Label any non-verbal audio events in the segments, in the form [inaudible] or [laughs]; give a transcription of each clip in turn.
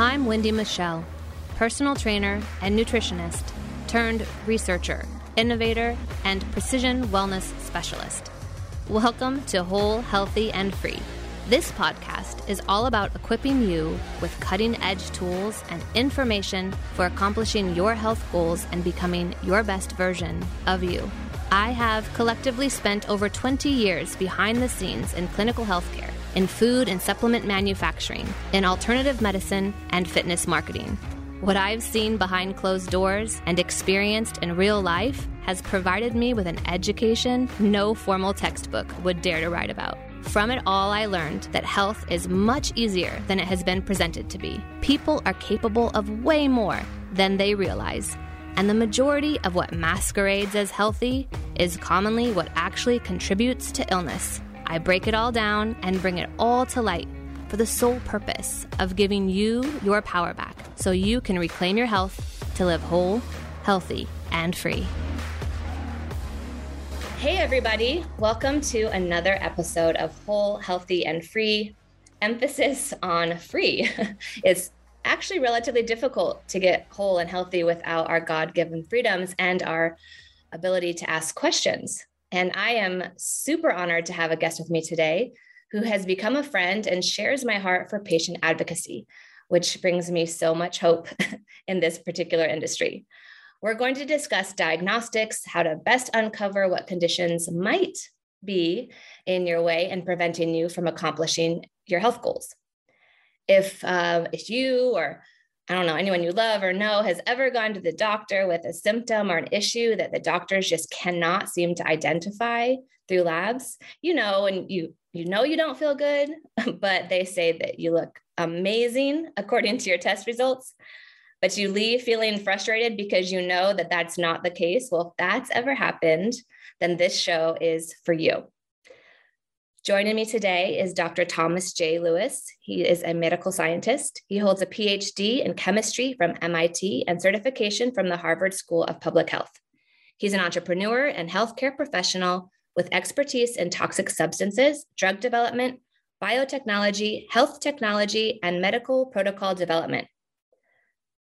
I'm Wendy Michelle, personal trainer and nutritionist turned researcher, innovator, and precision wellness specialist. Welcome to Whole, Healthy, and Free. This podcast is all about equipping you with cutting edge tools and information for accomplishing your health goals and becoming your best version of you. I have collectively spent over 20 years behind the scenes in clinical healthcare, in food and supplement manufacturing, in alternative medicine, and fitness marketing. What I've seen behind closed doors and experienced in real life has provided me with an education no formal textbook would dare to write about. From it all, I learned that health is much easier than it has been presented to be. People are capable of way more than they realize and the majority of what masquerades as healthy is commonly what actually contributes to illness. I break it all down and bring it all to light for the sole purpose of giving you your power back so you can reclaim your health to live whole, healthy, and free. Hey, everybody. Welcome to another episode of Whole, Healthy, and Free. Emphasis on free. [laughs] it's actually relatively difficult to get whole and healthy without our God given freedoms and our ability to ask questions. And I am super honored to have a guest with me today who has become a friend and shares my heart for patient advocacy, which brings me so much hope [laughs] in this particular industry. We're going to discuss diagnostics, how to best uncover what conditions might be in your way and preventing you from accomplishing your health goals if uh, if you or I don't know anyone you love or know has ever gone to the doctor with a symptom or an issue that the doctors just cannot seem to identify through labs, you know, and you you know you don't feel good, [laughs] but they say that you look amazing according to your test results, but you leave feeling frustrated because you know that that's not the case. Well, if that's ever happened, then this show is for you. Joining me today is Dr. Thomas J. Lewis. He is a medical scientist. He holds a PhD in chemistry from MIT and certification from the Harvard School of Public Health. He's an entrepreneur and healthcare professional with expertise in toxic substances, drug development, biotechnology, health technology, and medical protocol development.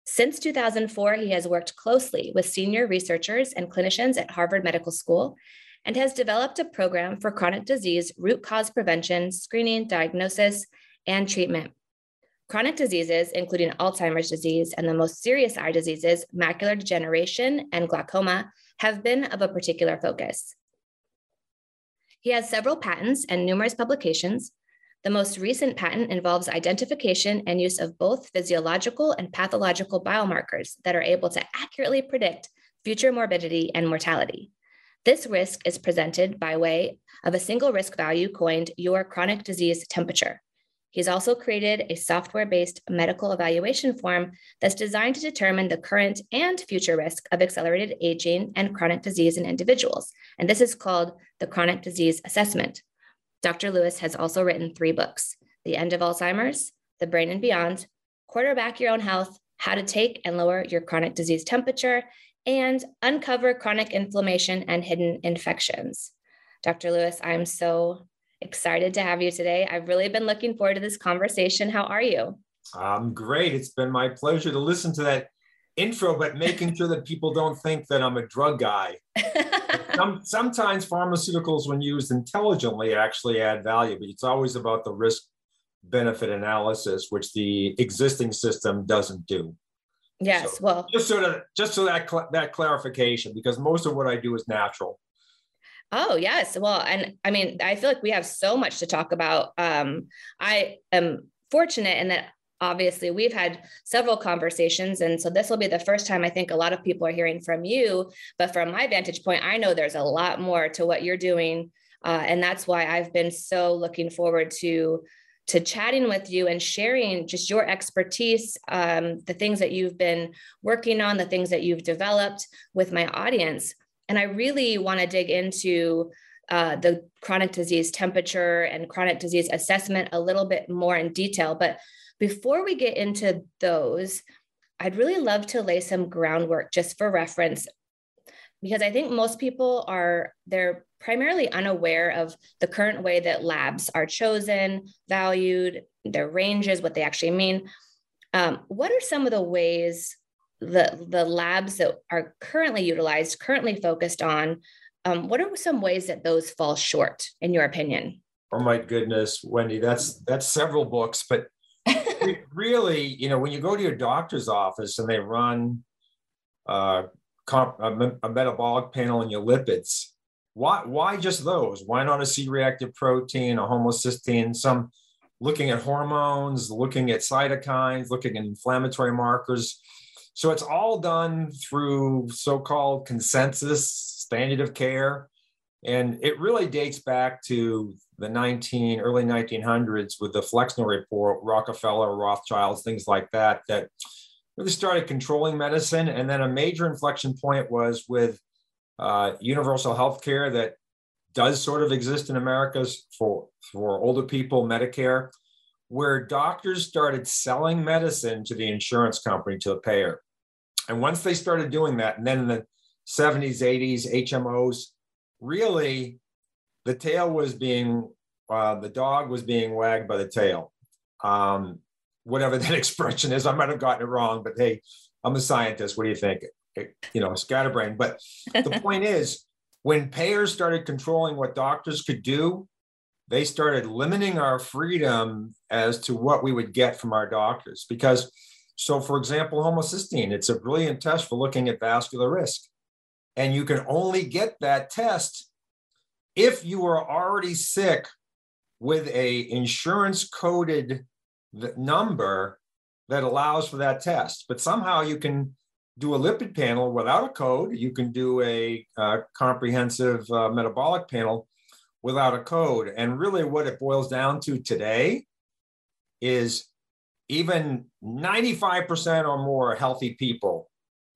Since 2004, he has worked closely with senior researchers and clinicians at Harvard Medical School and has developed a program for chronic disease root cause prevention, screening, diagnosis, and treatment. Chronic diseases, including Alzheimer's disease and the most serious eye diseases, macular degeneration and glaucoma, have been of a particular focus. He has several patents and numerous publications. The most recent patent involves identification and use of both physiological and pathological biomarkers that are able to accurately predict future morbidity and mortality. This risk is presented by way of a single risk value coined your chronic disease temperature. He's also created a software based medical evaluation form that's designed to determine the current and future risk of accelerated aging and chronic disease in individuals. And this is called the Chronic Disease Assessment. Dr. Lewis has also written three books The End of Alzheimer's, The Brain and Beyond, Quarterback Your Own Health, How to Take and Lower Your Chronic Disease Temperature, and uncover chronic inflammation and hidden infections. Dr. Lewis, I'm so excited to have you today. I've really been looking forward to this conversation. How are you? I'm great. It's been my pleasure to listen to that intro, but making sure that people don't think that I'm a drug guy. [laughs] Some, sometimes pharmaceuticals, when used intelligently, actually add value, but it's always about the risk benefit analysis, which the existing system doesn't do. Yes, so well, just sort of just so that cl- that clarification, because most of what I do is natural. Oh yes, well, and I mean, I feel like we have so much to talk about. Um, I am fortunate in that obviously we've had several conversations, and so this will be the first time I think a lot of people are hearing from you. But from my vantage point, I know there's a lot more to what you're doing, uh, and that's why I've been so looking forward to to chatting with you and sharing just your expertise, um, the things that you've been working on, the things that you've developed with my audience. And I really want to dig into uh, the chronic disease temperature and chronic disease assessment a little bit more in detail. But before we get into those, I'd really love to lay some groundwork just for reference because I think most people are they're primarily unaware of the current way that labs are chosen, valued, their ranges, what they actually mean. Um, what are some of the ways the the labs that are currently utilized, currently focused on? Um, what are some ways that those fall short, in your opinion? Oh my goodness, Wendy, that's that's several books, but [laughs] really, you know, when you go to your doctor's office and they run uh, comp, a, a metabolic panel on your lipids, why why just those? Why not a C-reactive protein, a homocysteine, some looking at hormones, looking at cytokines, looking at inflammatory markers. So it's all done through so-called consensus standard of care. And it really dates back to the 19 early 1900s with the Flexner report, Rockefeller, Rothschilds, things like that, that really started controlling medicine. And then a major inflection point was with uh, universal health care that does sort of exist in America for, for older people, Medicare, where doctors started selling medicine to the insurance company, to the payer. And once they started doing that, and then in the 70s, 80s, HMOs, really the tail was being, uh, the dog was being wagged by the tail. Um, whatever [laughs] that expression is, I might have gotten it wrong, but hey, I'm a scientist. What do you think? You know, scatterbrain. But the [laughs] point is, when payers started controlling what doctors could do, they started limiting our freedom as to what we would get from our doctors. Because, so for example, homocysteine, it's a brilliant test for looking at vascular risk. And you can only get that test if you are already sick with a insurance coded number that allows for that test. But somehow you can do a lipid panel without a code. You can do a comprehensive uh, metabolic panel without a code. And really, what it boils down to today is even 95% or more healthy people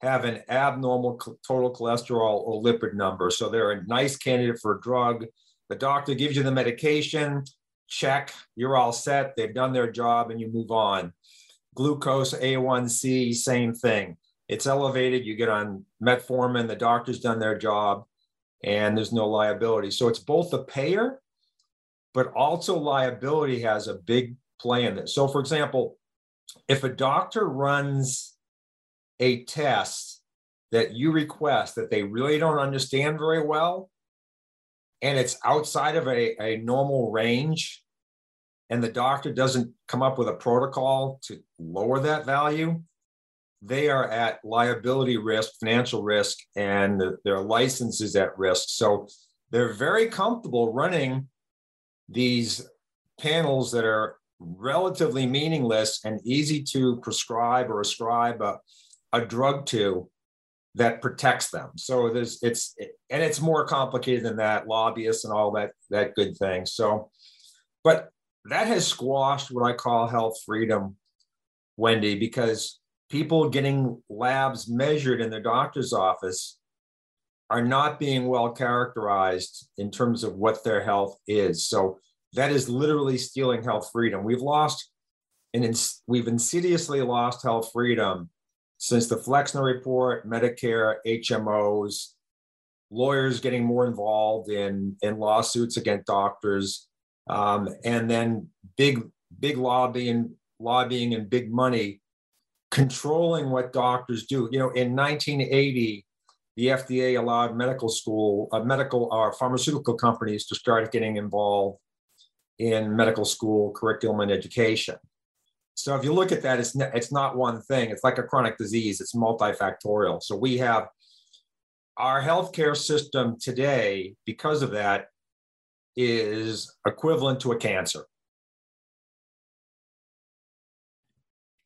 have an abnormal total cholesterol or lipid number. So they're a nice candidate for a drug. The doctor gives you the medication, check, you're all set, they've done their job, and you move on. Glucose, A1C, same thing. It's elevated, you get on metformin, the doctor's done their job, and there's no liability. So it's both the payer, but also liability has a big play in this. So, for example, if a doctor runs a test that you request that they really don't understand very well, and it's outside of a, a normal range, and the doctor doesn't come up with a protocol to lower that value, they are at liability risk, financial risk, and the, their license is at risk. So they're very comfortable running these panels that are relatively meaningless and easy to prescribe or ascribe a, a drug to that protects them. So there's it's and it's more complicated than that, lobbyists and all that that good thing. So, but that has squashed what I call health freedom, Wendy, because people getting labs measured in their doctor's office are not being well characterized in terms of what their health is. So that is literally stealing health freedom. We've lost and ins- we've insidiously lost health freedom since the Flexner report, Medicare, HMOs, lawyers getting more involved in, in lawsuits against doctors, um, and then big, big lobbying, lobbying and big money controlling what doctors do. You know, in 1980, the FDA allowed medical school, uh, medical or uh, pharmaceutical companies to start getting involved in medical school curriculum and education. So if you look at that, it's, it's not one thing. It's like a chronic disease. It's multifactorial. So we have our healthcare system today, because of that, is equivalent to a cancer.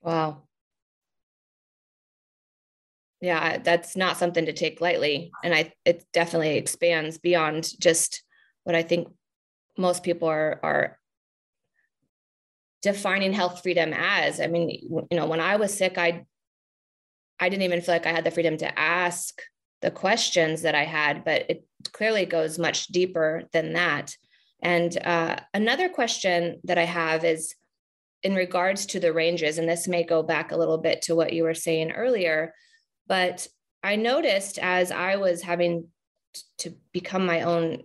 Wow. Yeah, that's not something to take lightly. And I it definitely expands beyond just what I think most people are are defining health freedom as. I mean, you know, when I was sick, I I didn't even feel like I had the freedom to ask the questions that I had, but it clearly goes much deeper than that. And uh, another question that I have is in regards to the ranges, and this may go back a little bit to what you were saying earlier, but I noticed as I was having to become my own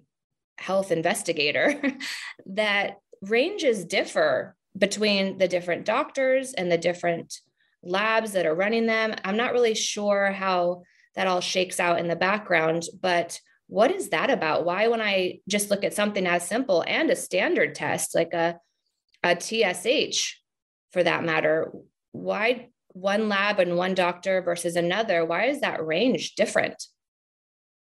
health investigator [laughs] that ranges differ between the different doctors and the different labs that are running them. I'm not really sure how that all shakes out in the background, but what is that about? Why, when I just look at something as simple and a standard test like a, a TSH for that matter, why one lab and one doctor versus another, why is that range different?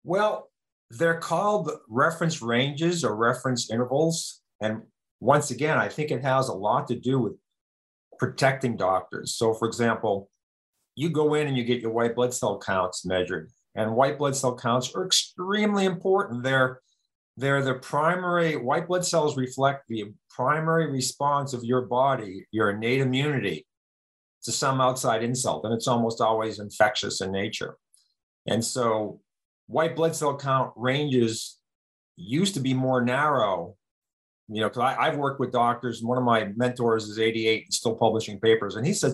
Well, they're called reference ranges or reference intervals. And once again, I think it has a lot to do with protecting doctors. So, for example, you go in and you get your white blood cell counts measured, and white blood cell counts are extremely important. They're they're the primary white blood cells reflect the primary response of your body, your innate immunity to some outside insult, and it's almost always infectious in nature. And so, white blood cell count ranges used to be more narrow you know, because I've worked with doctors. One of my mentors is 88 and still publishing papers. And he said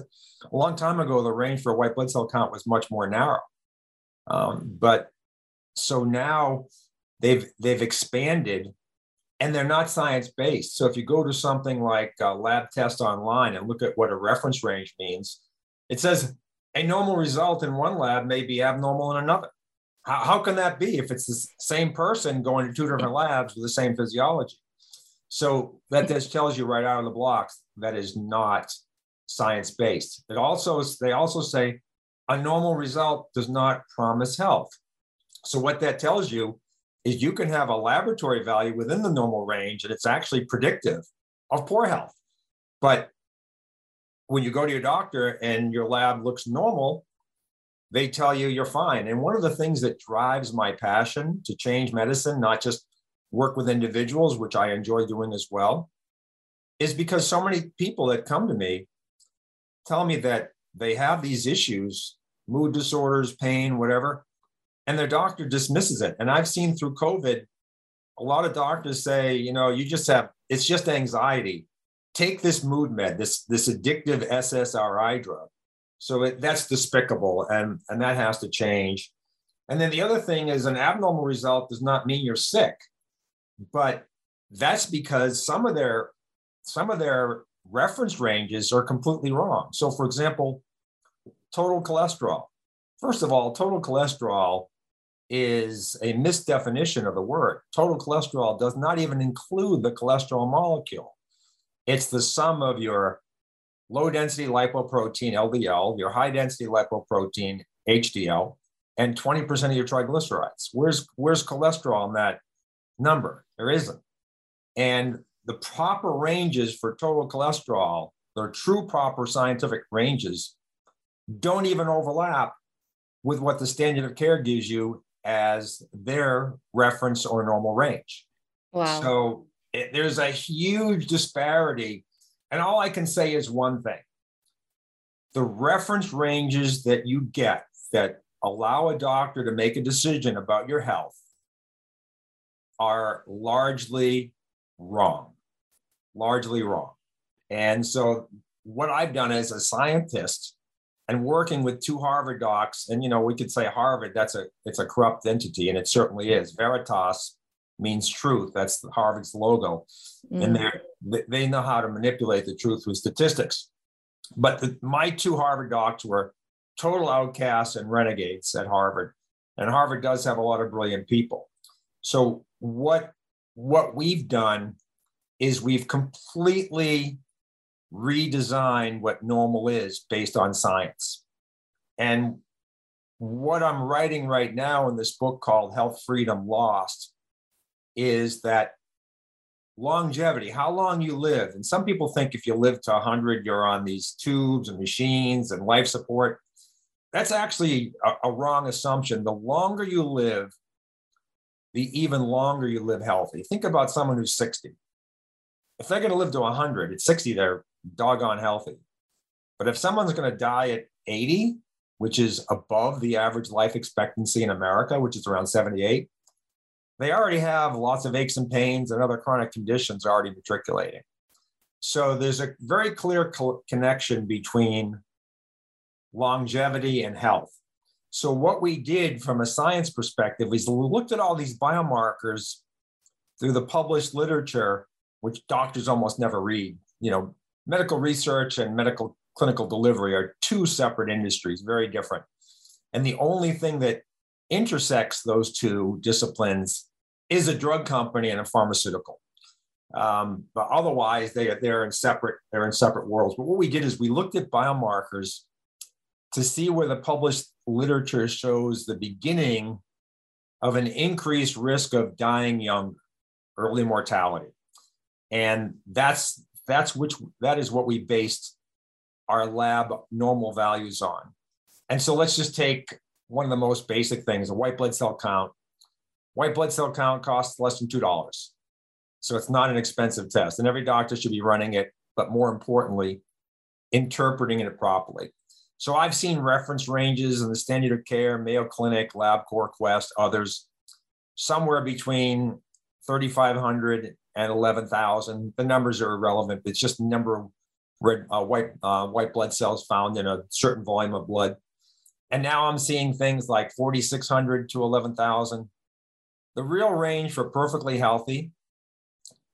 a long time ago, the range for a white blood cell count was much more narrow. Um, but so now they've they've expanded and they're not science based. So if you go to something like lab test online and look at what a reference range means, it says a normal result in one lab may be abnormal in another. How, how can that be if it's the same person going to two different labs with the same physiology? So that just tells you right out of the blocks that is not science based. It also they also say a normal result does not promise health. So what that tells you is you can have a laboratory value within the normal range and it's actually predictive of poor health. But when you go to your doctor and your lab looks normal, they tell you you're fine. And one of the things that drives my passion to change medicine, not just work with individuals, which I enjoy doing as well, is because so many people that come to me tell me that they have these issues, mood disorders, pain, whatever, and their doctor dismisses it. And I've seen through COVID, a lot of doctors say, you know, you just have, it's just anxiety. Take this mood med, this, this addictive SSRI drug. So it, that's despicable and, and that has to change. And then the other thing is an abnormal result does not mean you're sick but that's because some of their some of their reference ranges are completely wrong. So, for example, total cholesterol. First of all, total cholesterol is a misdefinition of the word. Total cholesterol does not even include the cholesterol molecule. It's the sum of your low density lipoprotein, LDL, your high density lipoprotein, HDL, and 20% of your triglycerides. Where's, where's cholesterol in that number. There isn't. And the proper ranges for total cholesterol, their true proper scientific ranges, don't even overlap with what the standard of care gives you as their reference or normal range. Wow. So it, there's a huge disparity. And all I can say is one thing the reference ranges that you get that allow a doctor to make a decision about your health are largely wrong, largely wrong. And so, what I've done as a scientist and working with two Harvard docs, and you know, we could say Harvard, that's a it's a corrupt entity, and it certainly is. Veritas means truth. That's Harvard's logo, mm. and they they know how to manipulate the truth with statistics. But the, my two Harvard docs were total outcasts and renegades at Harvard, and Harvard does have a lot of brilliant people. So what what we've done is we've completely redesigned what normal is based on science. And what I'm writing right now in this book called Health Freedom Lost is that longevity, how long you live. And some people think if you live to 100, you're on these tubes and machines and life support. That's actually a, a wrong assumption. The longer you live, the even longer you live healthy. Think about someone who's 60. If they're going to live to 100, at 60, they're doggone healthy. But if someone's going to die at 80, which is above the average life expectancy in America, which is around 78, they already have lots of aches and pains and other chronic conditions already matriculating. So there's a very clear co- connection between longevity and health. So what we did from a science perspective is we looked at all these biomarkers through the published literature, which doctors almost never read. You know, medical research and medical clinical delivery are two separate industries, very different. And the only thing that intersects those two disciplines is a drug company and a pharmaceutical. Um, but otherwise, they are they're in separate they're in separate worlds. But what we did is we looked at biomarkers to see where the published literature shows the beginning of an increased risk of dying young, early mortality, and that's that's which that is what we based our lab normal values on. And so let's just take one of the most basic things: a white blood cell count. White blood cell count costs less than two dollars so it's not an expensive test, and every doctor should be running it, but more importantly, interpreting it properly. So I've seen reference ranges in the standard of care, Mayo Clinic, LabCorp, Quest, others, somewhere between 3,500 and 11,000. The numbers are irrelevant. It's just the number of red, uh, white, uh, white blood cells found in a certain volume of blood. And now I'm seeing things like 4,600 to 11,000. The real range for perfectly healthy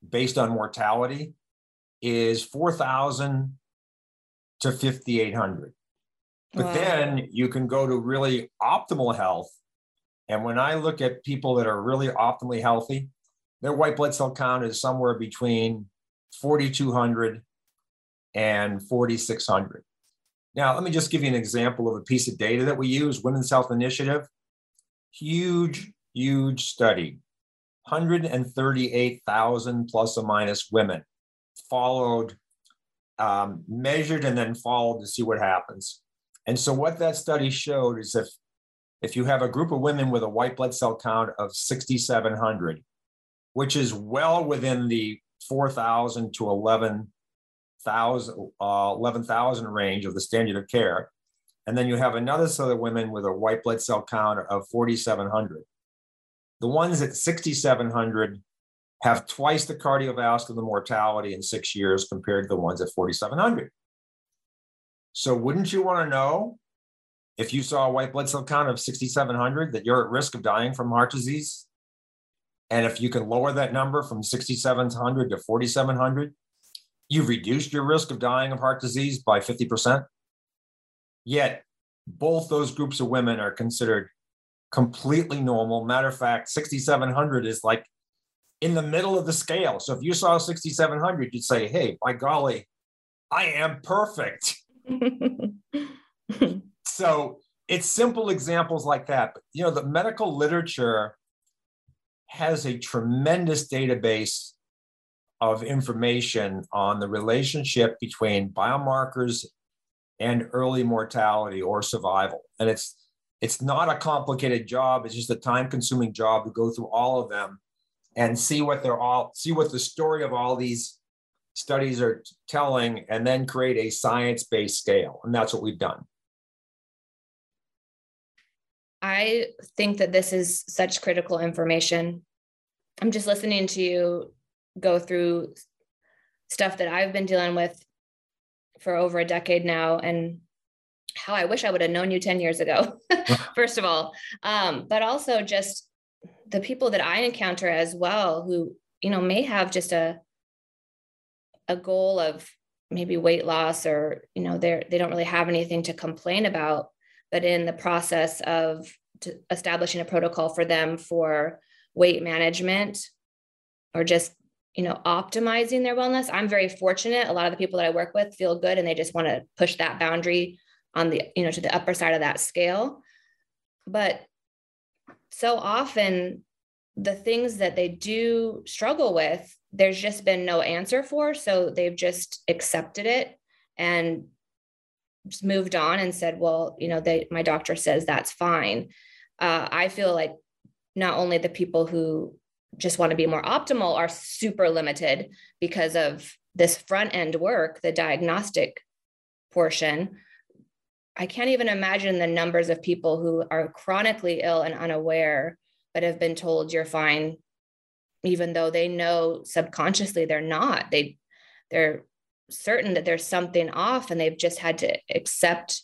based on mortality is 4,000 to 5,800. But wow. then you can go to really optimal health. And when I look at people that are really optimally healthy, their white blood cell count is somewhere between 4,200 and 4,600. Now, let me just give you an example of a piece of data that we use Women's Health Initiative. Huge, huge study. 138,000 plus or minus women followed, um, measured, and then followed to see what happens. And so, what that study showed is if if you have a group of women with a white blood cell count of 6,700, which is well within the 4,000 to 11,000 uh, 11, range of the standard of care, and then you have another set of women with a white blood cell count of 4,700 the ones at 6,700 have twice the cardiovascular mortality in six years compared to the ones at 4,700. So, wouldn't you want to know if you saw a white blood cell count of 6,700 that you're at risk of dying from heart disease? And if you can lower that number from 6,700 to 4,700, you've reduced your risk of dying of heart disease by 50%. Yet, both those groups of women are considered completely normal. Matter of fact, 6,700 is like in the middle of the scale. So if you saw 6,700, you'd say, hey, by golly, I am perfect. [laughs] so it's simple examples like that. But, you know, the medical literature has a tremendous database of information on the relationship between biomarkers and early mortality or survival. And it's it's not a complicated job. It's just a time consuming job to go through all of them and see what they're all, see what the story of all these studies are telling, and then create a science based scale. And that's what we've done. I think that this is such critical information. I'm just listening to you go through stuff that I've been dealing with for over a decade now. And how I wish I would have known you 10 years ago, [laughs] [laughs] first of all. Um, but also just the people that I encounter as well who, you know, may have just a a goal of maybe weight loss or, you know, they're they don't really have anything to complain about, but in the process of establishing a protocol for them for weight management or just you know optimizing their wellness i'm very fortunate. A lot of the people that i work with feel good and they just want to push that boundary on the you know to the upper side of that scale. But so often the things that they do struggle with there's just been no answer for so they've just accepted it and just moved on and said well you know they my doctor says that's fine uh, i feel like not only the people who just want to be more optimal are super limited because of this front end work the diagnostic portion I can't even imagine the numbers of people who are chronically ill and unaware, but have been told you're fine, even though they know subconsciously they're not. They they're certain that there's something off and they've just had to accept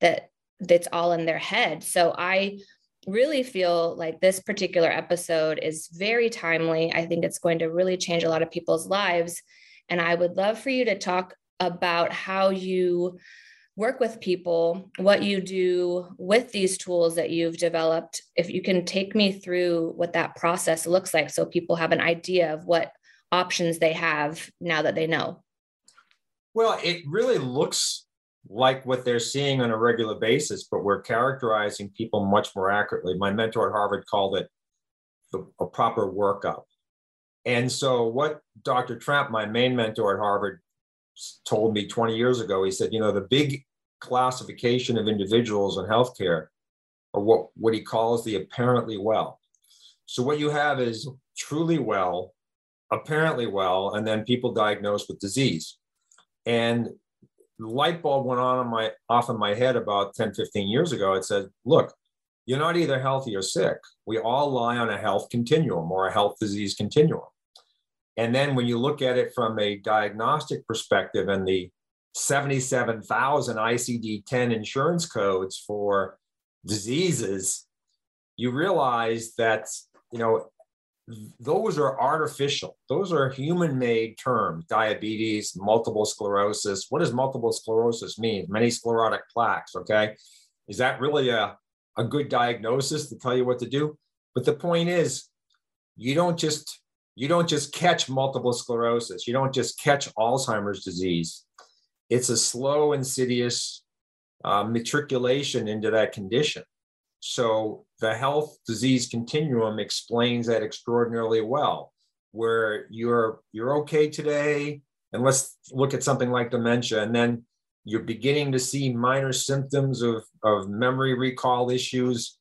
that that's all in their head. So I really feel like this particular episode is very timely. I think it's going to really change a lot of people's lives. And I would love for you to talk about how you work with people, what you do with these tools that you've developed. If you can take me through what that process looks like so people have an idea of what options they have now that they know. Well, it really looks like what they're seeing on a regular basis, but we're characterizing people much more accurately. My mentor at Harvard called it the, a proper workup. And so, what Dr. Tramp, my main mentor at Harvard, told me 20 years ago, he said, you know, the big classification of individuals in healthcare are what, what he calls the apparently well. So, what you have is truly well, apparently well, and then people diagnosed with disease. And the light bulb went on in my off in my head about 10, 15 years ago. It said, look, you're not either healthy or sick. We all lie on a health continuum or a health disease continuum. And then when you look at it from a diagnostic perspective and the 77,000 ICD 10 insurance codes for diseases, you realize that, you know, those are artificial. Those are human made terms diabetes, multiple sclerosis. What does multiple sclerosis mean? Many sclerotic plaques. Okay. Is that really a, a good diagnosis to tell you what to do? But the point is, you don't just you don't just catch multiple sclerosis. You don't just catch Alzheimer's disease. It's a slow, insidious uh, matriculation into that condition. So the health disease continuum explains that extraordinarily well, where you're you're okay today, and let's look at something like dementia, and then you're beginning to see minor symptoms of, of memory recall issues,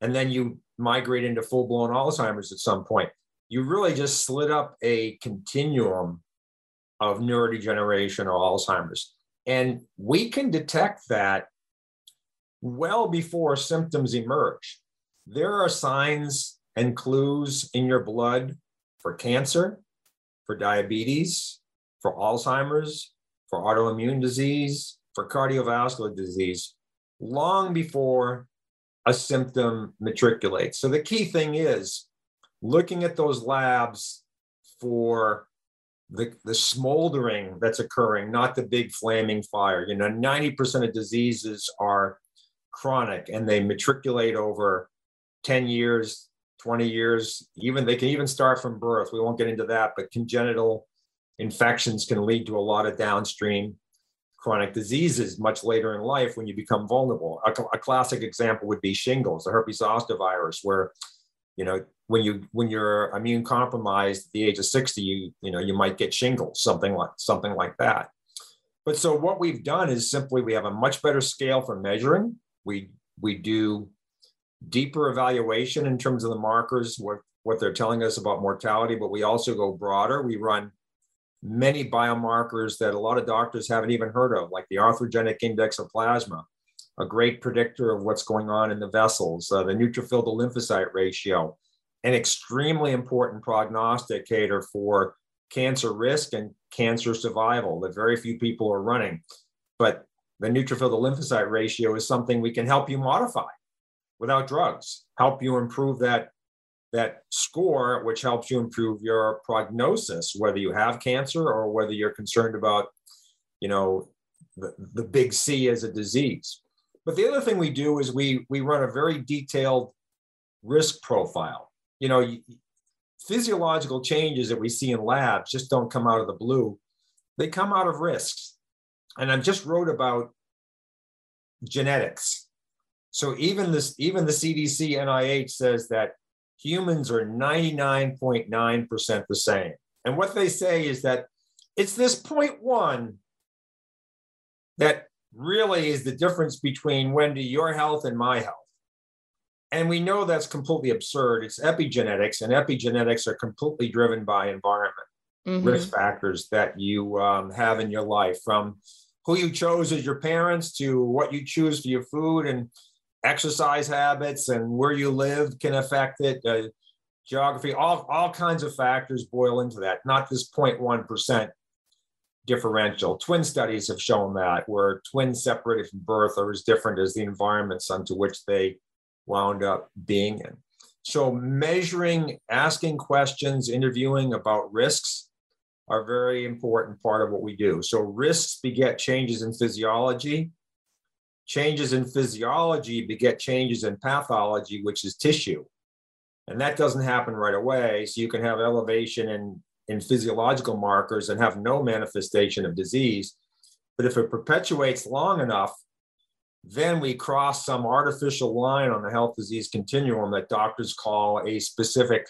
and then you migrate into full-blown Alzheimer's at some point you really just slid up a continuum of neurodegeneration or Alzheimer's. And we can detect that well before symptoms emerge. There are signs and clues in your blood for cancer, for diabetes, for Alzheimer's, for autoimmune disease, for cardiovascular disease, long before a symptom matriculates. So the key thing is looking at those labs for the, the smoldering that's occurring, not the big flaming fire. You know, 90% of diseases are chronic and they matriculate over 10 years, 20 years, even they can even start from birth. We won't get into that, but congenital infections can lead to a lot of downstream chronic diseases much later in life when you become vulnerable. A, a classic example would be shingles, the herpes zoster virus, where you know when you when you're immune compromised at the age of 60 you you know you might get shingles something like something like that but so what we've done is simply we have a much better scale for measuring we we do deeper evaluation in terms of the markers what what they're telling us about mortality but we also go broader we run many biomarkers that a lot of doctors haven't even heard of like the atherogenic index of plasma a great predictor of what's going on in the vessels uh, the neutrophil to lymphocyte ratio an extremely important prognosticator for cancer risk and cancer survival that very few people are running. But the neutrophil to lymphocyte ratio is something we can help you modify without drugs, help you improve that, that score, which helps you improve your prognosis, whether you have cancer or whether you're concerned about, you know, the, the big C as a disease. But the other thing we do is we, we run a very detailed risk profile you know, physiological changes that we see in labs just don't come out of the blue. They come out of risks. And I just wrote about genetics. So even this, even the CDC NIH says that humans are 99.9% the same. And what they say is that it's this point one that really is the difference between Wendy, your health and my health. And we know that's completely absurd. It's epigenetics, and epigenetics are completely driven by environment, mm-hmm. risk factors that you um, have in your life, from who you chose as your parents to what you choose for your food and exercise habits and where you live can affect it. Uh, geography, all, all kinds of factors boil into that, not this 0.1% differential. Twin studies have shown that, where twins separated from birth are as different as the environments unto which they wound up being in. So, measuring, asking questions, interviewing about risks are very important part of what we do. So risks beget changes in physiology. Changes in physiology beget changes in pathology, which is tissue. And that doesn't happen right away. So you can have elevation in, in physiological markers and have no manifestation of disease. But if it perpetuates long enough, then we cross some artificial line on the health disease continuum that doctors call a specific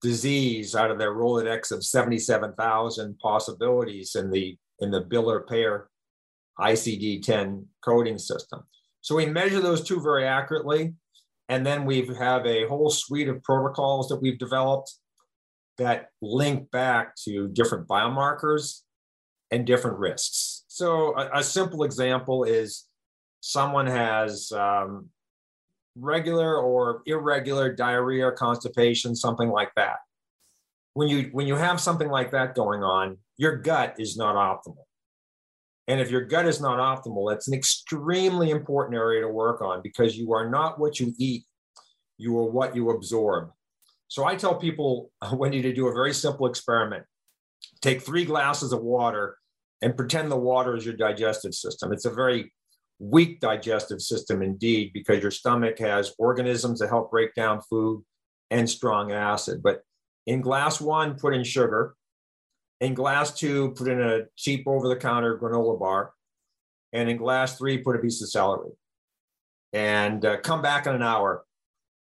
disease out of their Rolodex of 77,000 possibilities in the in the biller payer ICD-10 coding system. So we measure those two very accurately. And then we have a whole suite of protocols that we've developed that link back to different biomarkers and different risks. So a, a simple example is someone has um, regular or irregular diarrhea, constipation, something like that. When you when you have something like that going on, your gut is not optimal. And if your gut is not optimal, it's an extremely important area to work on because you are not what you eat, you are what you absorb. So I tell people [laughs] you to do a very simple experiment. Take three glasses of water and pretend the water is your digestive system. It's a very weak digestive system indeed, because your stomach has organisms that help break down food and strong acid. But in glass one, put in sugar. In glass two, put in a cheap over the counter granola bar. And in glass three, put a piece of celery. And uh, come back in an hour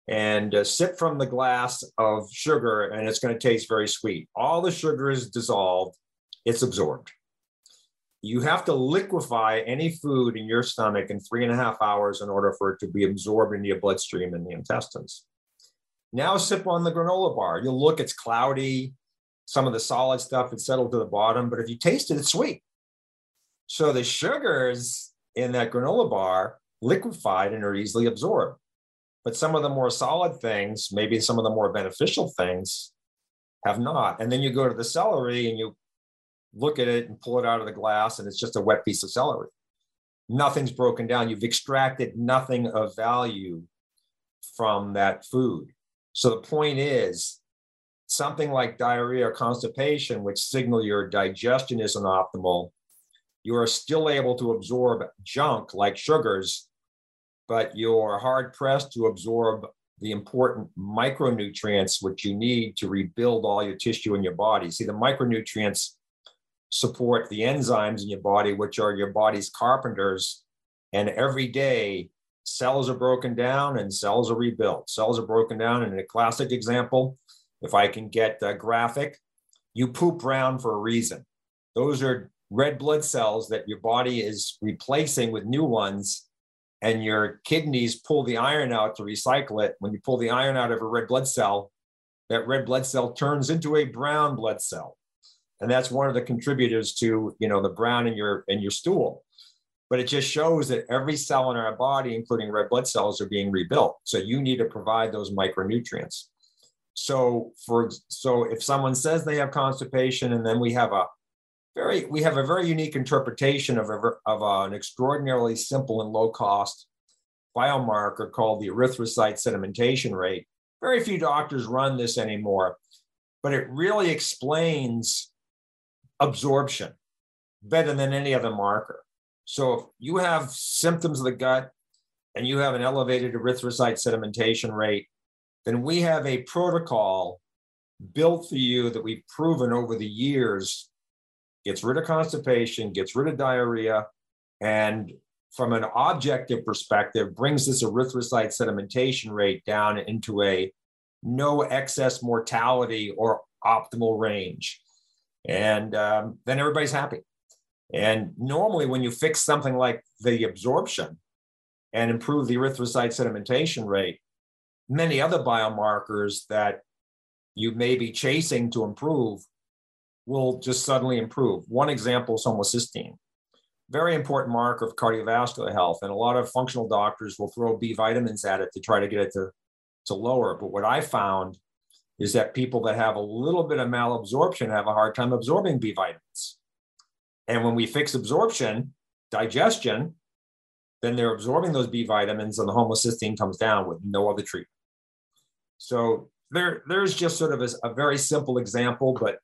and uh, sip from the glass of sugar, and it's going to taste very sweet. All the sugar is dissolved, it's absorbed you have to liquefy any food in your stomach in three and a half hours in order for it to be absorbed into your bloodstream and the intestines. Now sip on the granola bar. You'll look, it's cloudy. Some of the solid stuff is settled to the bottom, but if you taste it, it's sweet. So the sugars in that granola bar liquefied and are easily absorbed. But some of the more solid things, maybe some of the more beneficial things, have not. And then you go to the celery and you look at it and pull it out of the glass, and it's just a wet piece of celery. Nothing's broken down. You've extracted nothing of value from that food. So the point is, something like diarrhea or constipation, which signal your digestion isn't optimal, you are still able to absorb junk like sugars, but you're hard pressed to absorb the important micronutrients which you need to rebuild all your tissue in your body. See, the micronutrients support the enzymes in your body, which are your body's carpenters. And every day, cells are broken down and cells are rebuilt. Cells are broken down. And a classic example, if I can get a graphic, you poop brown for a reason. Those are red blood cells that your body is replacing with new ones. And your kidneys pull the iron out to recycle it. When you pull the iron out of a red blood cell, that red blood cell turns into a brown blood cell and that's one of the contributors to you know the brown in your in your stool. But it just shows that every cell in our body including red blood cells are being rebuilt. So you need to provide those micronutrients. So for so if someone says they have constipation and then we have a very we have a very unique interpretation of, a, of a, an extraordinarily simple and low cost biomarker called the erythrocyte sedimentation rate. Very few doctors run this anymore but it really explains absorption better than any other marker. So if you have symptoms of the gut and you have an elevated erythrocyte sedimentation rate, then we have a protocol built for you that we've proven over the years gets rid of constipation, gets rid of diarrhea, and from an objective perspective, brings this erythrocyte sedimentation rate down into a no excess mortality or optimal range and um, then everybody's happy. And normally, when you fix something like the absorption and improve the erythrocyte sedimentation rate, many other biomarkers that you may be chasing to improve will just suddenly improve. One example is homocysteine, very important marker of cardiovascular health. And a lot of functional doctors will throw B vitamins at it to try to get it to, to lower. But what I found is that people that have a little bit of malabsorption have a hard time absorbing B vitamins. And when we fix absorption, digestion, then they're absorbing those B vitamins and the homocysteine comes down with no other treatment. So there, there's just sort of a, a very simple example, but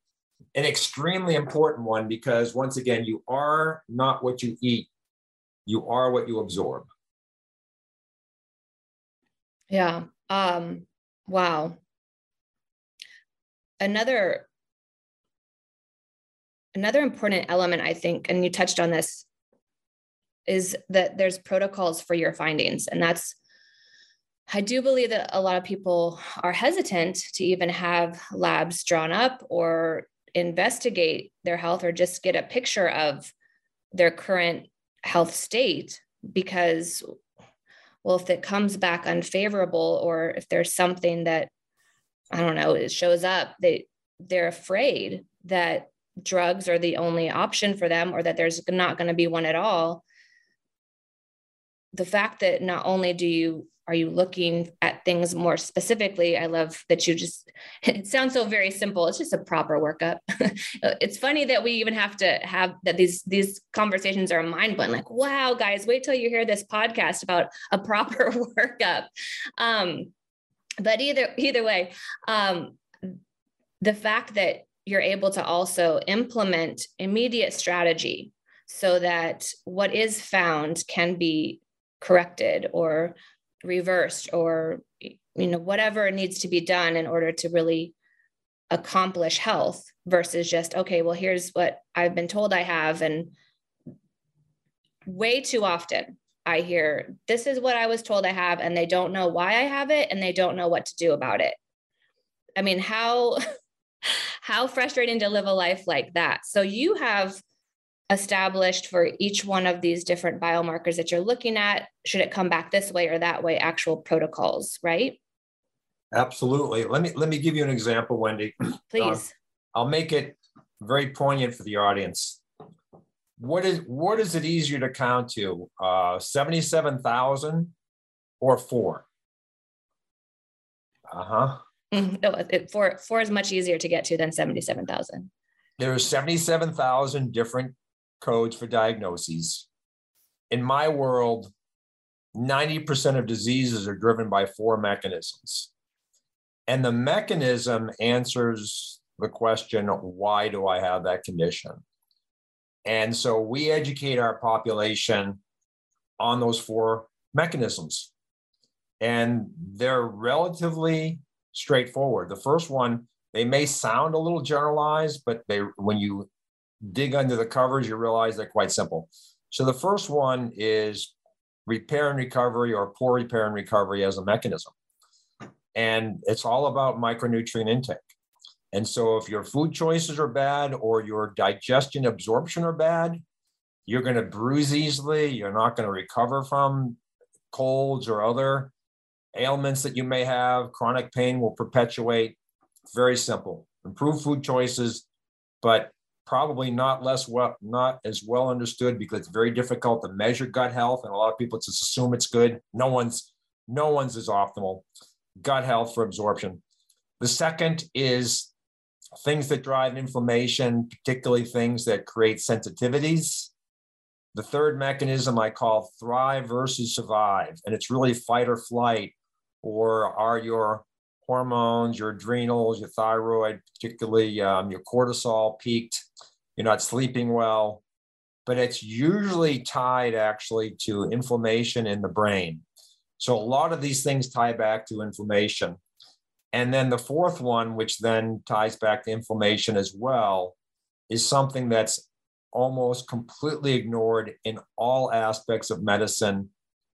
an extremely important one because once again, you are not what you eat, you are what you absorb. Yeah. Um, wow. Another another important element, I think, and you touched on this, is that there's protocols for your findings. And that's I do believe that a lot of people are hesitant to even have labs drawn up or investigate their health or just get a picture of their current health state because well if it comes back unfavorable or if there's something that i don't know it shows up they they're afraid that drugs are the only option for them or that there's not going to be one at all. The fact that not only do you are you looking at things more specifically i love that you just [laughs] it sounds so very simple it's just a proper workup. [laughs] It's funny that we even have to have that these these conversations are mind blowing like wow guys wait till you hear this podcast about a proper [laughs] workup. Um but either either way um the fact that you're able to also implement immediate strategy so that what is found can be corrected or reversed or you know whatever needs to be done in order to really accomplish health versus just okay well here's what i've been told i have and way too often i hear this is what i was told i have and they don't know why i have it and they don't know what to do about it. I mean how [laughs] how frustrating to live a life like that. So you have established for each one of these different biomarkers that you're looking at should it come back this way or that way actual protocols right? Absolutely. Let me let me give you an example wendy. [clears throat] Um, Please. I'll make it very poignant for the audience what is what is it easier to count to uh 77000 or four uh-huh mm, no it, four four is much easier to get to than 77000 there are 77,000 different codes for diagnoses. In my world, 90% of diseases are driven by four mechanisms. And the mechanism answers the question why do I have that condition? And so we educate our population on those four mechanisms. And they're relatively straightforward. The first one, they may sound a little generalized, but they when you dig under the covers, you realize they're quite simple. So the first one is repair and recovery or poor repair and recovery as a mechanism. And it's all about micronutrient intake. And so if your food choices are bad or your digestion absorption are bad, you're going to bruise easily. You're not going to recover from colds or other ailments that you may have. Chronic pain will perpetuate. Very simple. Improve food choices, but probably not less well, not as well understood because it's very difficult to measure gut health, and a lot of people just assume it's good. No one's no one's is optimal. Gut health for absorption. The second is things that drive inflammation, particularly things that create sensitivities. The third mechanism I call thrive versus survive, and it's really fight or flight, or are your hormones, your adrenals, your thyroid, particularly um, your cortisol peaked, you're not sleeping well, but it's usually tied actually to inflammation in the brain. So a lot of these things tie back to inflammation. And then the fourth one, which then ties back to inflammation as well, is something that's almost completely ignored in all aspects of medicine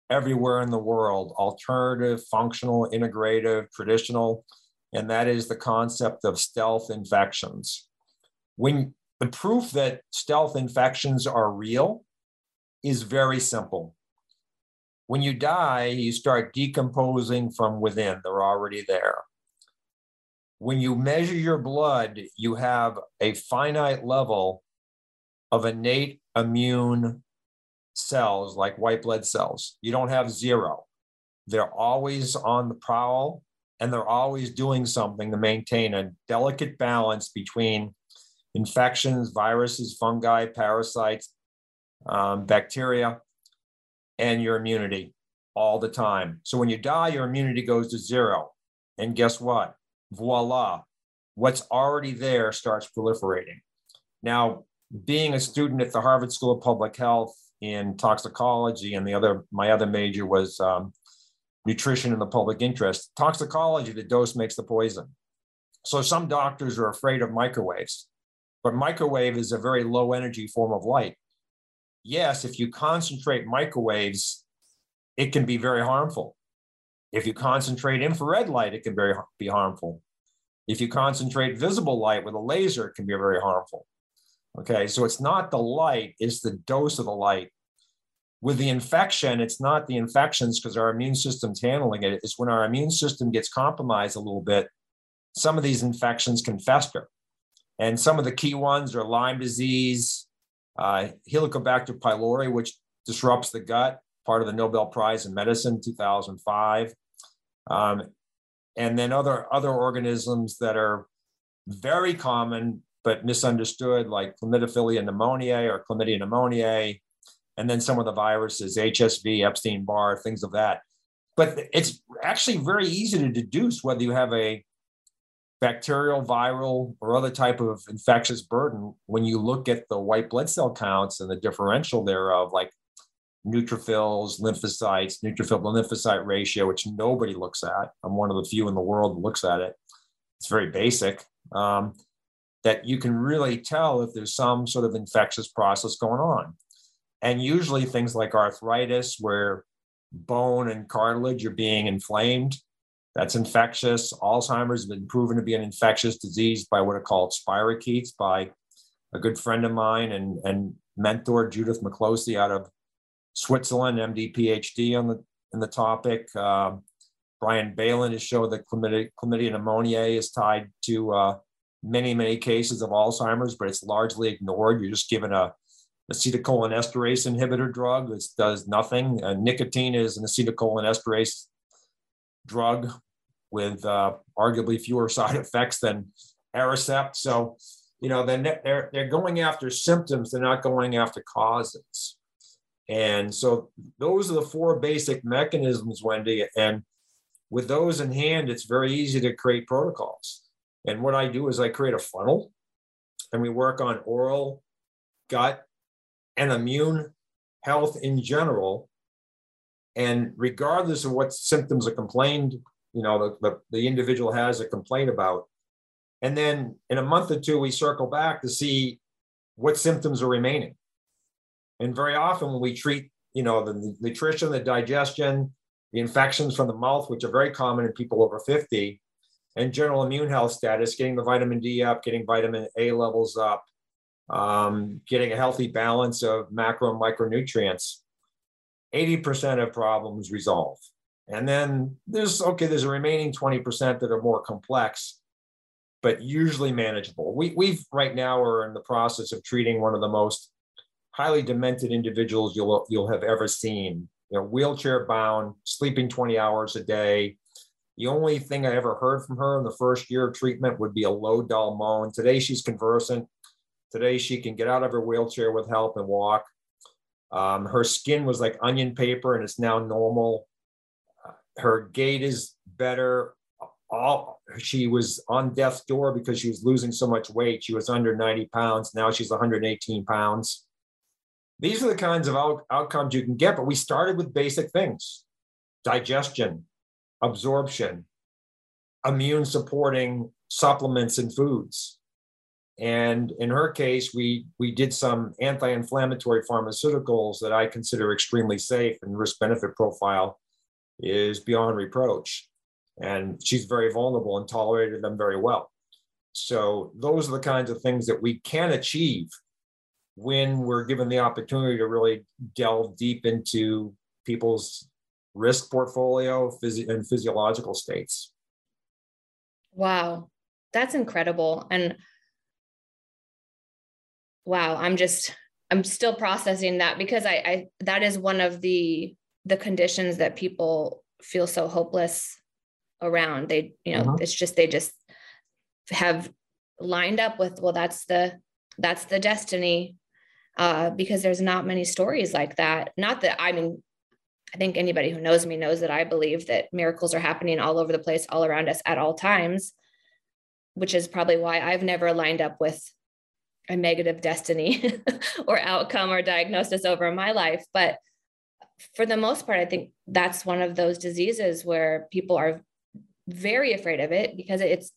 everywhere in the world alternative, functional, integrative, traditional. And that is the concept of stealth infections. When the proof that stealth infections are real is very simple. When you die, you start decomposing from within, they're already there. When you measure your blood, you have a finite level of innate immune cells like white blood cells. You don't have zero. They're always on the prowl and they're always doing something to maintain a delicate balance between infections, viruses, fungi, parasites, um, bacteria, and your immunity all the time. So when you die, your immunity goes to zero. And guess what? Voila, what's already there starts proliferating. Now, being a student at the Harvard School of Public Health in toxicology, and the other my other major was um, nutrition in the public interest. Toxicology, the dose makes the poison. So some doctors are afraid of microwaves, but microwave is a very low energy form of light. Yes, if you concentrate microwaves, it can be very harmful. If you concentrate infrared light, it can very, be harmful. If you concentrate visible light with a laser, it can be very harmful. Okay, so it's not the light, it's the dose of the light. With the infection, it's not the infections because our immune system's handling it. It's when our immune system gets compromised a little bit, some of these infections can fester. And some of the key ones are Lyme disease, uh, Helicobacter pylori, which disrupts the gut, part of the Nobel Prize in Medicine 2005. Um, and then other, other organisms that are very common but misunderstood, like chlamydophila pneumoniae or chlamydia pneumoniae, and then some of the viruses, HSV, Epstein Barr, things of that. But it's actually very easy to deduce whether you have a bacterial, viral, or other type of infectious burden when you look at the white blood cell counts and the differential thereof, like neutrophils, lymphocytes, neutrophil lymphocyte ratio, which nobody looks at. I'm one of the few in the world that looks at it. It's very basic. Um, that you can really tell if there's some sort of infectious process going on. And usually things like arthritis, where bone and cartilage are being inflamed, that's infectious. Alzheimer's has been proven to be an infectious disease by what are called spirochetes by a good friend of mine and, and mentor, Judith Miklossy out of Switzerland, MD, PhD on the, in the topic. Uh, Brian Balin has shown that chlamydia, chlamydia pneumoniae is tied to uh, many, many cases of Alzheimer's, but it's largely ignored. You're just given a acetylcholinesterase inhibitor drug that does nothing. Uh, nicotine is an acetylcholinesterase drug with uh, arguably fewer [laughs] side effects than Aricept. So, you know, then they're, they're going after symptoms, they're not going after causes. And so those are the four basic mechanisms, Wendy. And with those in hand, it's very easy to create protocols. And what I do is I create a funnel and we work on oral, gut, and immune health in general. And regardless of what symptoms are complained, you know, the, the, the individual has a complaint about. And then in a month or two, we circle back to see what symptoms are remaining. And very often when we treat, you know, the nutrition, the digestion, the infections from the mouth, which are very common in people over 50, and general immune health status, getting the vitamin D up, getting vitamin A levels up, um, getting a healthy balance of macro and micronutrients, 80% of problems resolve. And then there's, okay, there's a remaining 20% that are more complex, but usually manageable. We, we've right now are in the process of treating one of the most highly demented individuals you'll, you'll have ever seen. You know, wheelchair bound, sleeping 20 hours a day, the only thing I ever heard from her in the first year of treatment would be a low, dull moan. Today she's conversant. Today she can get out of her wheelchair with help and walk. Um, her skin was like onion paper and it's now normal. her gait is better. All she was on death's door because she was losing so much weight. She was under 90 pounds. Now she's 118 pounds. These are the kinds of out- outcomes you can get, but we started with basic things digestion, absorption, immune supporting supplements and foods. And in her case, we, we did some anti inflammatory pharmaceuticals that I consider extremely safe and risk benefit profile is beyond reproach. And she's very vulnerable and tolerated them very well. So, those are the kinds of things that we can achieve when we're given the opportunity to really delve deep into people's risk portfolio phys- and physiological states. Wow, that's incredible. And wow, I'm just I'm still processing that because I, I that is one of the the conditions that people feel so hopeless around. They, you know, uh-huh. it's just they just have lined up with, well, that's the that's the destiny. Uh, because there's not many stories like that. Not that I mean, I think anybody who knows me knows that I believe that miracles are happening all over the place, all around us at all times. which is probably why I've never lined up with a negative destiny [laughs] or outcome or diagnosis over my life. But for the most part, I think that's one of those diseases where people are very afraid of it because it's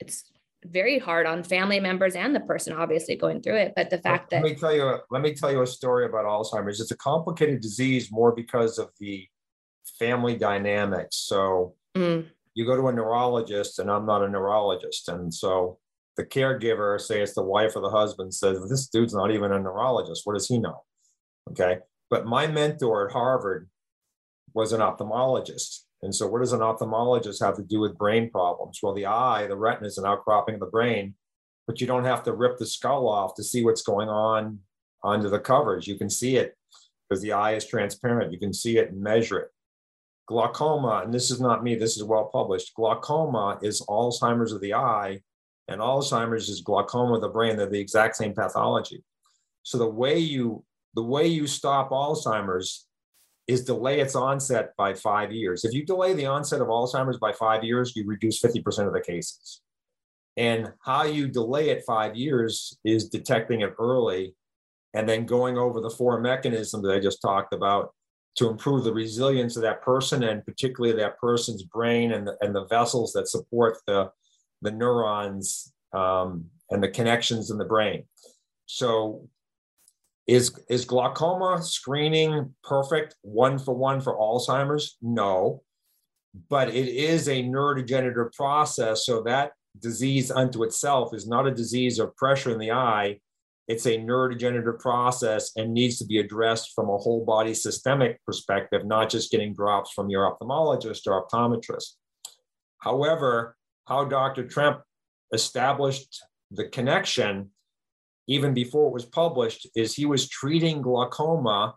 it's very hard on family members and the person obviously going through it. But the fact let that me tell you, let me tell you a story about Alzheimer's. It's a complicated disease more because of the family dynamics. So mm. you go to a neurologist, and I'm not a neurologist, and so the caregiver, say it's the wife or the husband, says this dude's not even a neurologist. What does he know? Okay, but my mentor at Harvard was an ophthalmologist. And so, what does an ophthalmologist have to do with brain problems? Well, the eye, the retina is an outcropping of the brain, but you don't have to rip the skull off to see what's going on under the covers. You can see it because the eye is transparent. You can see it and measure it. Glaucoma, and this is not me, this is well published. Glaucoma is Alzheimer's of the eye, and Alzheimer's is glaucoma of the brain. They're the exact same pathology. So the way you the way you stop Alzheimer's is delay its onset by five years. If you delay the onset of Alzheimer's by five years, you reduce 50% of the cases. And how you delay it five years is detecting it early and then going over the four mechanisms that I just talked about to improve the resilience of that person and particularly that person's brain and the, and the vessels that support the, the neurons um, and the connections in the brain. So is, is glaucoma screening perfect one for one for Alzheimer's? No, but it is a neurodegenerative process. So that disease unto itself is not a disease of pressure in the eye. It's a neurodegenerative process and needs to be addressed from a whole body systemic perspective, not just getting drops from your ophthalmologist or optometrist. However, how Dr. Trempe established the connection even before it was published, is he was treating glaucoma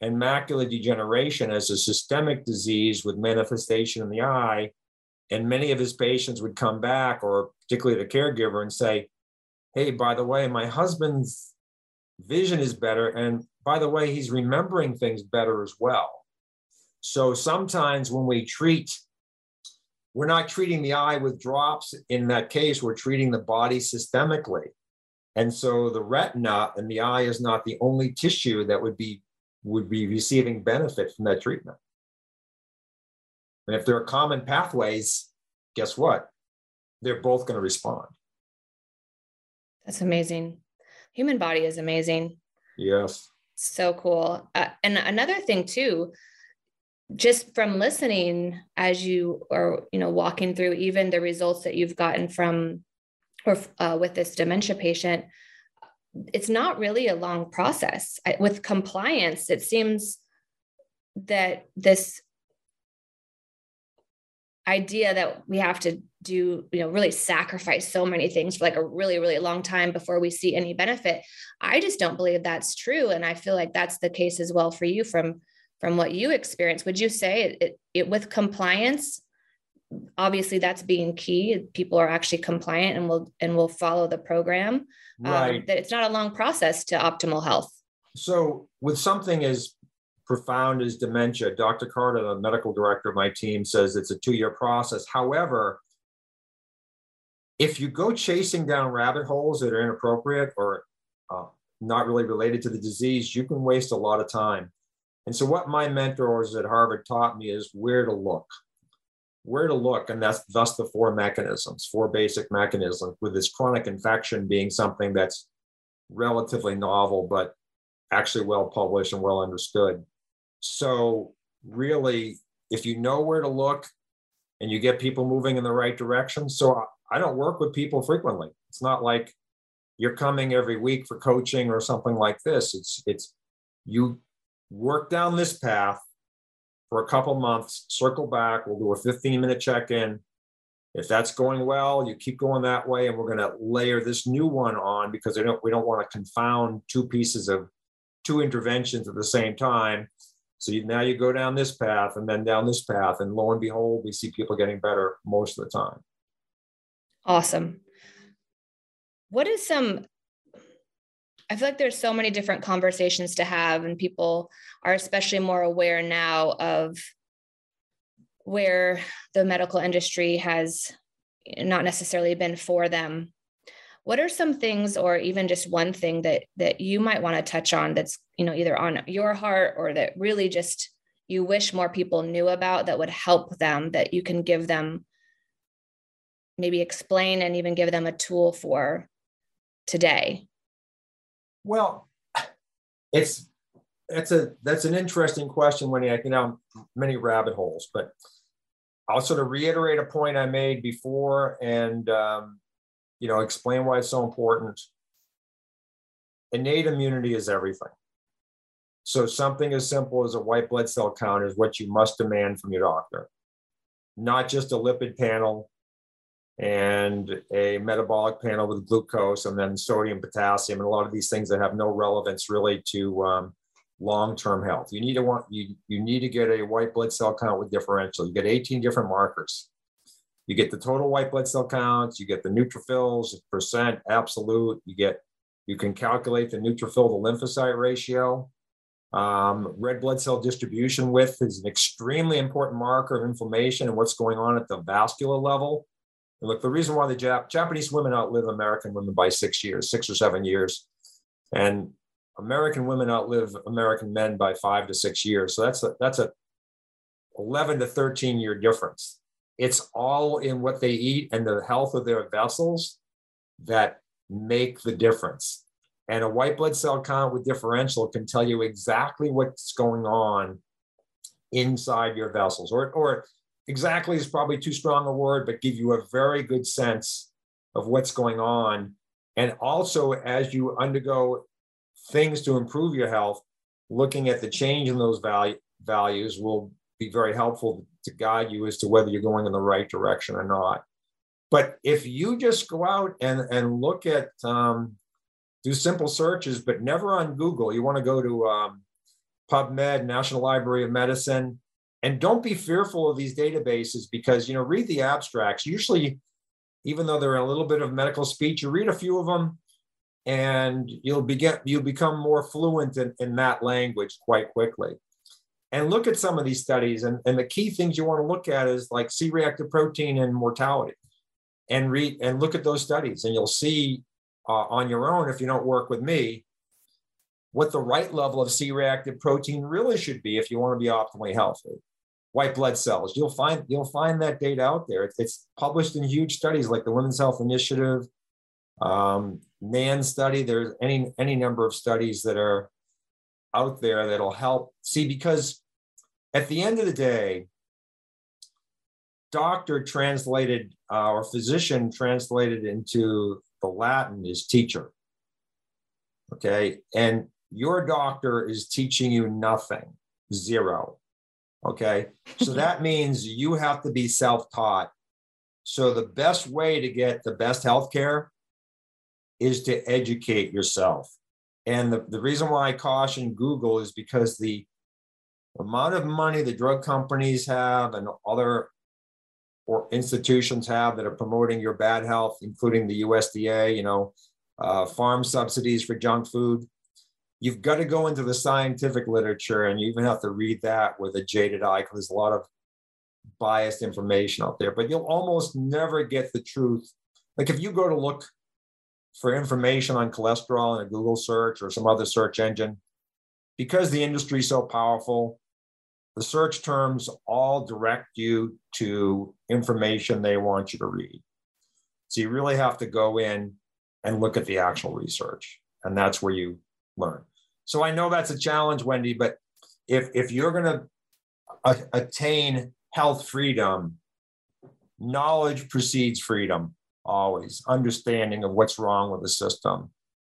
and macular degeneration as a systemic disease with manifestation in the eye. And many of his patients would come back, or particularly the caregiver, and say, Hey, by the way, my husband's vision is better. And by the way, he's remembering things better as well. So sometimes when we treat, we're not treating the eye with drops in that case, we're treating the body systemically. And so the retina and the eye is not the only tissue that would be would be receiving benefit from that treatment. And if there are common pathways, guess what? They're both going to respond. That's amazing. Human body is amazing. Yes. So cool. Uh, and another thing too, just from listening as you are, you know, walking through even the results that you've gotten from or uh, with this dementia patient, it's not really a long process. I, with compliance, it seems that this idea that we have to do you know really sacrifice so many things for like a really really long time before we see any benefit i just don't believe that's true and i feel like that's the case as well for you from from what you experience. would you say it, it, it with compliance obviously that's being key. People are actually compliant and will and will follow the program um, right. Um, that it's not a long process to optimal health. So with something as profound as dementia dr. Carter the medical director of my team says it's a two-year process. However if you go chasing down rabbit holes that are inappropriate or uh, not really related to the disease you can waste a lot of time. And so what my mentors at harvard taught me is where to look where to look, and that's thus the four mechanisms, four basic mechanisms, with this chronic infection being something that's relatively novel, but actually well published and well understood. So, really, if you know where to look and you get people moving in the right direction, so I don't work with people frequently. It's not like you're coming every week for coaching or something like this. It's it's you work down this path for a couple months, circle back, we'll do a 15 minute check in. If that's going well, you keep going that way, and we're going to layer this new one on because we don't, we don't want to confound two pieces of two interventions at the same time. So you, now you go down this path and then down this path, and lo and behold, we see people getting better most of the time. Awesome. What is some I feel like there's so many different conversations to have, and people are especially more aware now of where the medical industry has not necessarily been for them. What are some things or even just one thing that that you might want to touch on that's you know either on your heart or that really just you wish more people knew about that would help them that you can give them maybe explain and even give them a tool for today well it's it's a that's an interesting question you i know many rabbit holes but i'll sort of reiterate a point i made before and um, you know, explain why it's so important. Innate immunity is everything. So something as simple as a white blood cell count is what you must demand from your doctor, not just a lipid panel and a metabolic panel with glucose and then sodium, potassium, and a lot of these things that have no relevance really to um, long-term health. You need to want you you need to get a white blood cell count with differential. You get 18 different markers. You get the total white blood cell counts, you get the neutrophils, percent, absolute, you get, you can calculate the neutrophil to lymphocyte ratio. Um, red blood cell distribution width is an extremely important marker of inflammation and what's going on at the vascular level. Look, the reason why the Jap- Japanese women outlive American women by six years, six or seven years, and American women outlive American men by five to six years. So that's a, that's a 11 to 13 year difference. It's all in what they eat and the health of their vessels that make the difference. And a white blood cell count with differential can tell you exactly what's going on inside your vessels, or, or exactly is probably too strong a word, but give you a very good sense of what's going on. And also, as you undergo things to improve your health, looking at the change in those value, values will be very helpful to guide you as to whether you're going in the right direction or not. But if you just go out and, and look at, um, do simple searches, but never on Google, you want to go to um, PubMed, National Library of Medicine, and don't be fearful of these databases because, you know, read the abstracts. Usually, even though they're a little bit of medical speech, you read a few of them and you'll begin, you'll become more fluent in, in that language quite quickly and look at some of these studies. And, and the key things you want to look at is like C-reactive protein and mortality, and read and look at those studies, and you'll see uh, on your own if you don't work with me what the right level of C-reactive protein really should be if you want to be optimally healthy. White blood cells, you'll find you'll find that data out there. It's, it's published in huge studies like the Women's Health Initiative, um, NAN study. There's any any number of studies that are out there that'll help see because at the end of the day, doctor translated uh, or physician translated into the Latin is teacher. Okay. And your doctor is teaching you nothing, zero. Okay. So [laughs] that means you have to be self taught. So the best way to get the best health care is to educate yourself. And the, the reason why I caution Google is because the amount of money the drug companies have and other or institutions have that are promoting your bad health, including the USDA, you know, uh, farm subsidies for junk food. You've got to go into the scientific literature and you even have to read that with a jaded eye because there's a lot of biased information out there, but you'll almost never get the truth. Like if you go to look for information on cholesterol in a Google search or some other search engine, because the industry is so powerful, the search terms all direct you to information they want you to read. So you really have to go in and look at the actual research, and that's where you learn. So I know that's a challenge, Wendy, but if if you're going to attain health freedom, knowledge precedes freedom always. Understanding of what's wrong with the system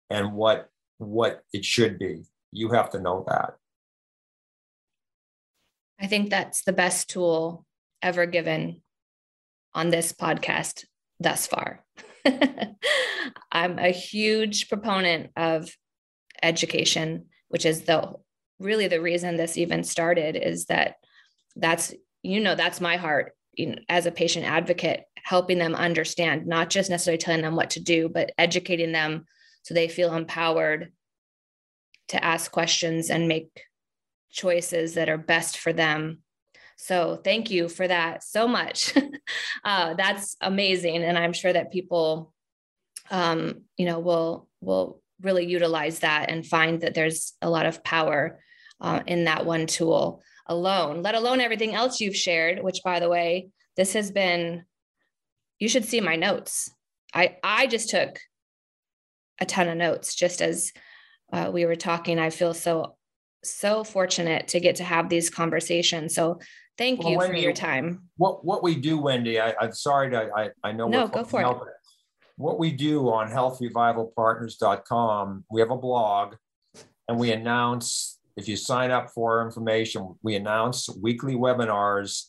and what what it should be. You have to know that. I think that's the best tool ever given on this podcast thus far. [laughs] I'm a huge proponent of education, which is the really the reason this even started is that that's you know that's my heart you know, as a patient advocate helping them understand not just necessarily telling them what to do but educating them so they feel empowered to ask questions and make choices that are best for them So thank you for that so much. [laughs] uh, that's amazing, and I'm sure that people, um, you know, will will really utilize that and find that there's a lot of power uh, in that one tool alone. Let alone everything else you've shared. Which, by the way, this has been. You should see my notes. I I just took a ton of notes just as uh, we were talking. I feel so so fortunate to get to have these conversations. So Thank well, you Wendy, for your time. What what we do, Wendy, I, am sorry to I, I know no, go for it. What we do on healthrevivalpartners.com, we have a blog and we announce if you sign up for information, we announce weekly webinars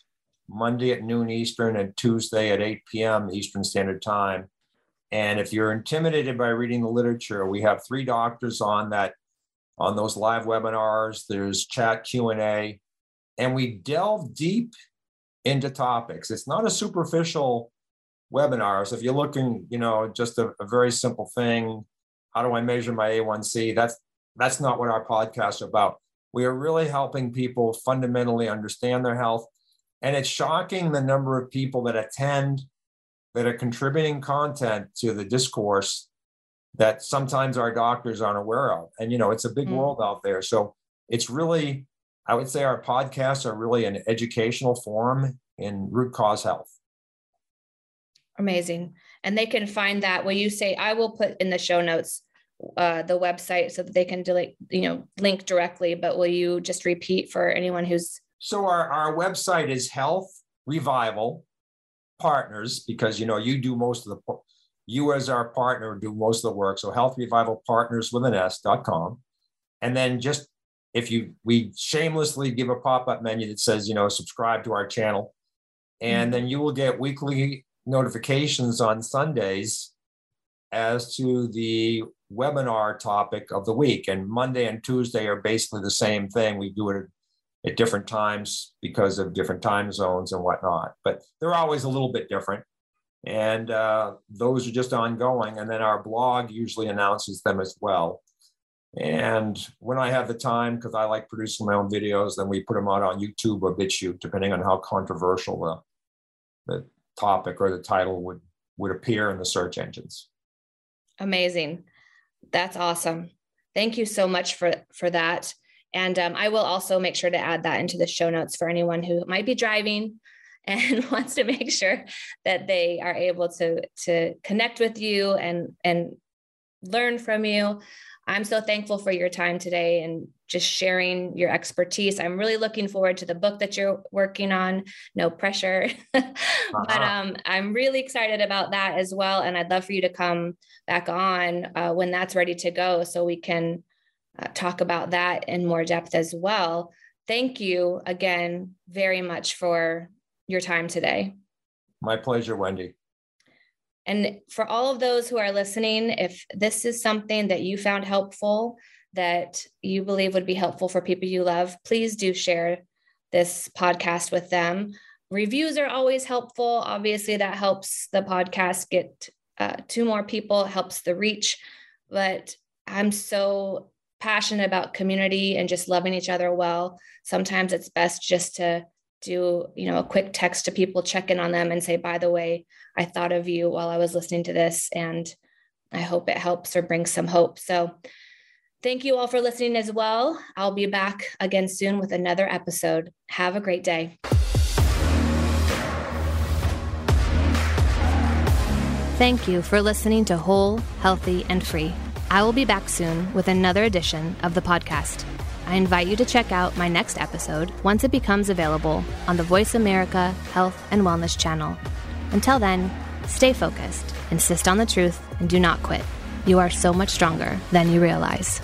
Monday at noon Eastern and Tuesday at 8 p.m. Eastern Standard Time. And if you're intimidated by reading the literature, we have three doctors on that on those live webinars. There's chat Q&A and we delve deep into topics. It's not a superficial webinar. So if you're looking, you know, just a, a very simple thing, how do I measure my A1C? That's that's not what our podcasts are about. We are really helping people fundamentally understand their health. And it's shocking the number of people that attend that are contributing content to the discourse that sometimes our doctors aren't aware of. And you know, it's a big mm. world out there. So it's really I would say our podcasts are really an educational forum in root cause health. Amazing. And they can find that when you say, I will put in the show notes uh, the website so that they can delete, you know, link directly, but will you just repeat for anyone who's so our, our website is health revival partners because you know you do most of the you as our partner do most of the work so health revival partners with an s.com and then just if you we shamelessly give a pop-up menu that says you know subscribe to our channel and mm-hmm. then you will get weekly notifications on sundays as to the webinar topic of the week. And monday and tuesday are basically the same thing. We do it at different times because of different time zones and whatnot but they're always a little bit different. And uh, those are just ongoing. And then our blog usually announces them as well. And when I have the time, because I like producing my own videos, then we put them out on YouTube or BitChute, depending on how controversial the, the topic or the title would would appear in the search engines. Amazing, that's awesome. Thank you so much for for that. And um, I will also make sure to add that into the show notes for anyone who might be driving [laughs] and [laughs] wants to make sure that they are able to to connect with you and and learn from you. I'm so thankful for your time today and just sharing your expertise. I'm really looking forward to the book that you're working on. No pressure, [laughs] uh-huh. but um, I'm really excited about that as well. And I'd love for you to come back on uh, when that's ready to go, so we can uh, talk about that in more depth as well. Thank you again very much for your time today. My pleasure, Wendy. And for all of those who are listening, if this is something that you found helpful, that you believe would be helpful for people you love, please do share this podcast with them. Reviews are always helpful. Obviously, that helps the podcast get uh, to more people, helps the reach. But I'm so passionate about community and just loving each other well. Sometimes it's best just to do you know a quick text to people check in on them and say by the way i thought of you while i was listening to this and i hope it helps or brings some hope so thank you all for listening as well i'll be back again soon with another episode have a great day Thank you for listening to Whole, Healthy, and Free. I will be back soon with another edition of the podcast. I invite you to check out my next episode once it becomes available on the Voice America Health and Wellness channel. Until then, stay focused, insist on the truth, and do not quit. You are so much stronger than you realize.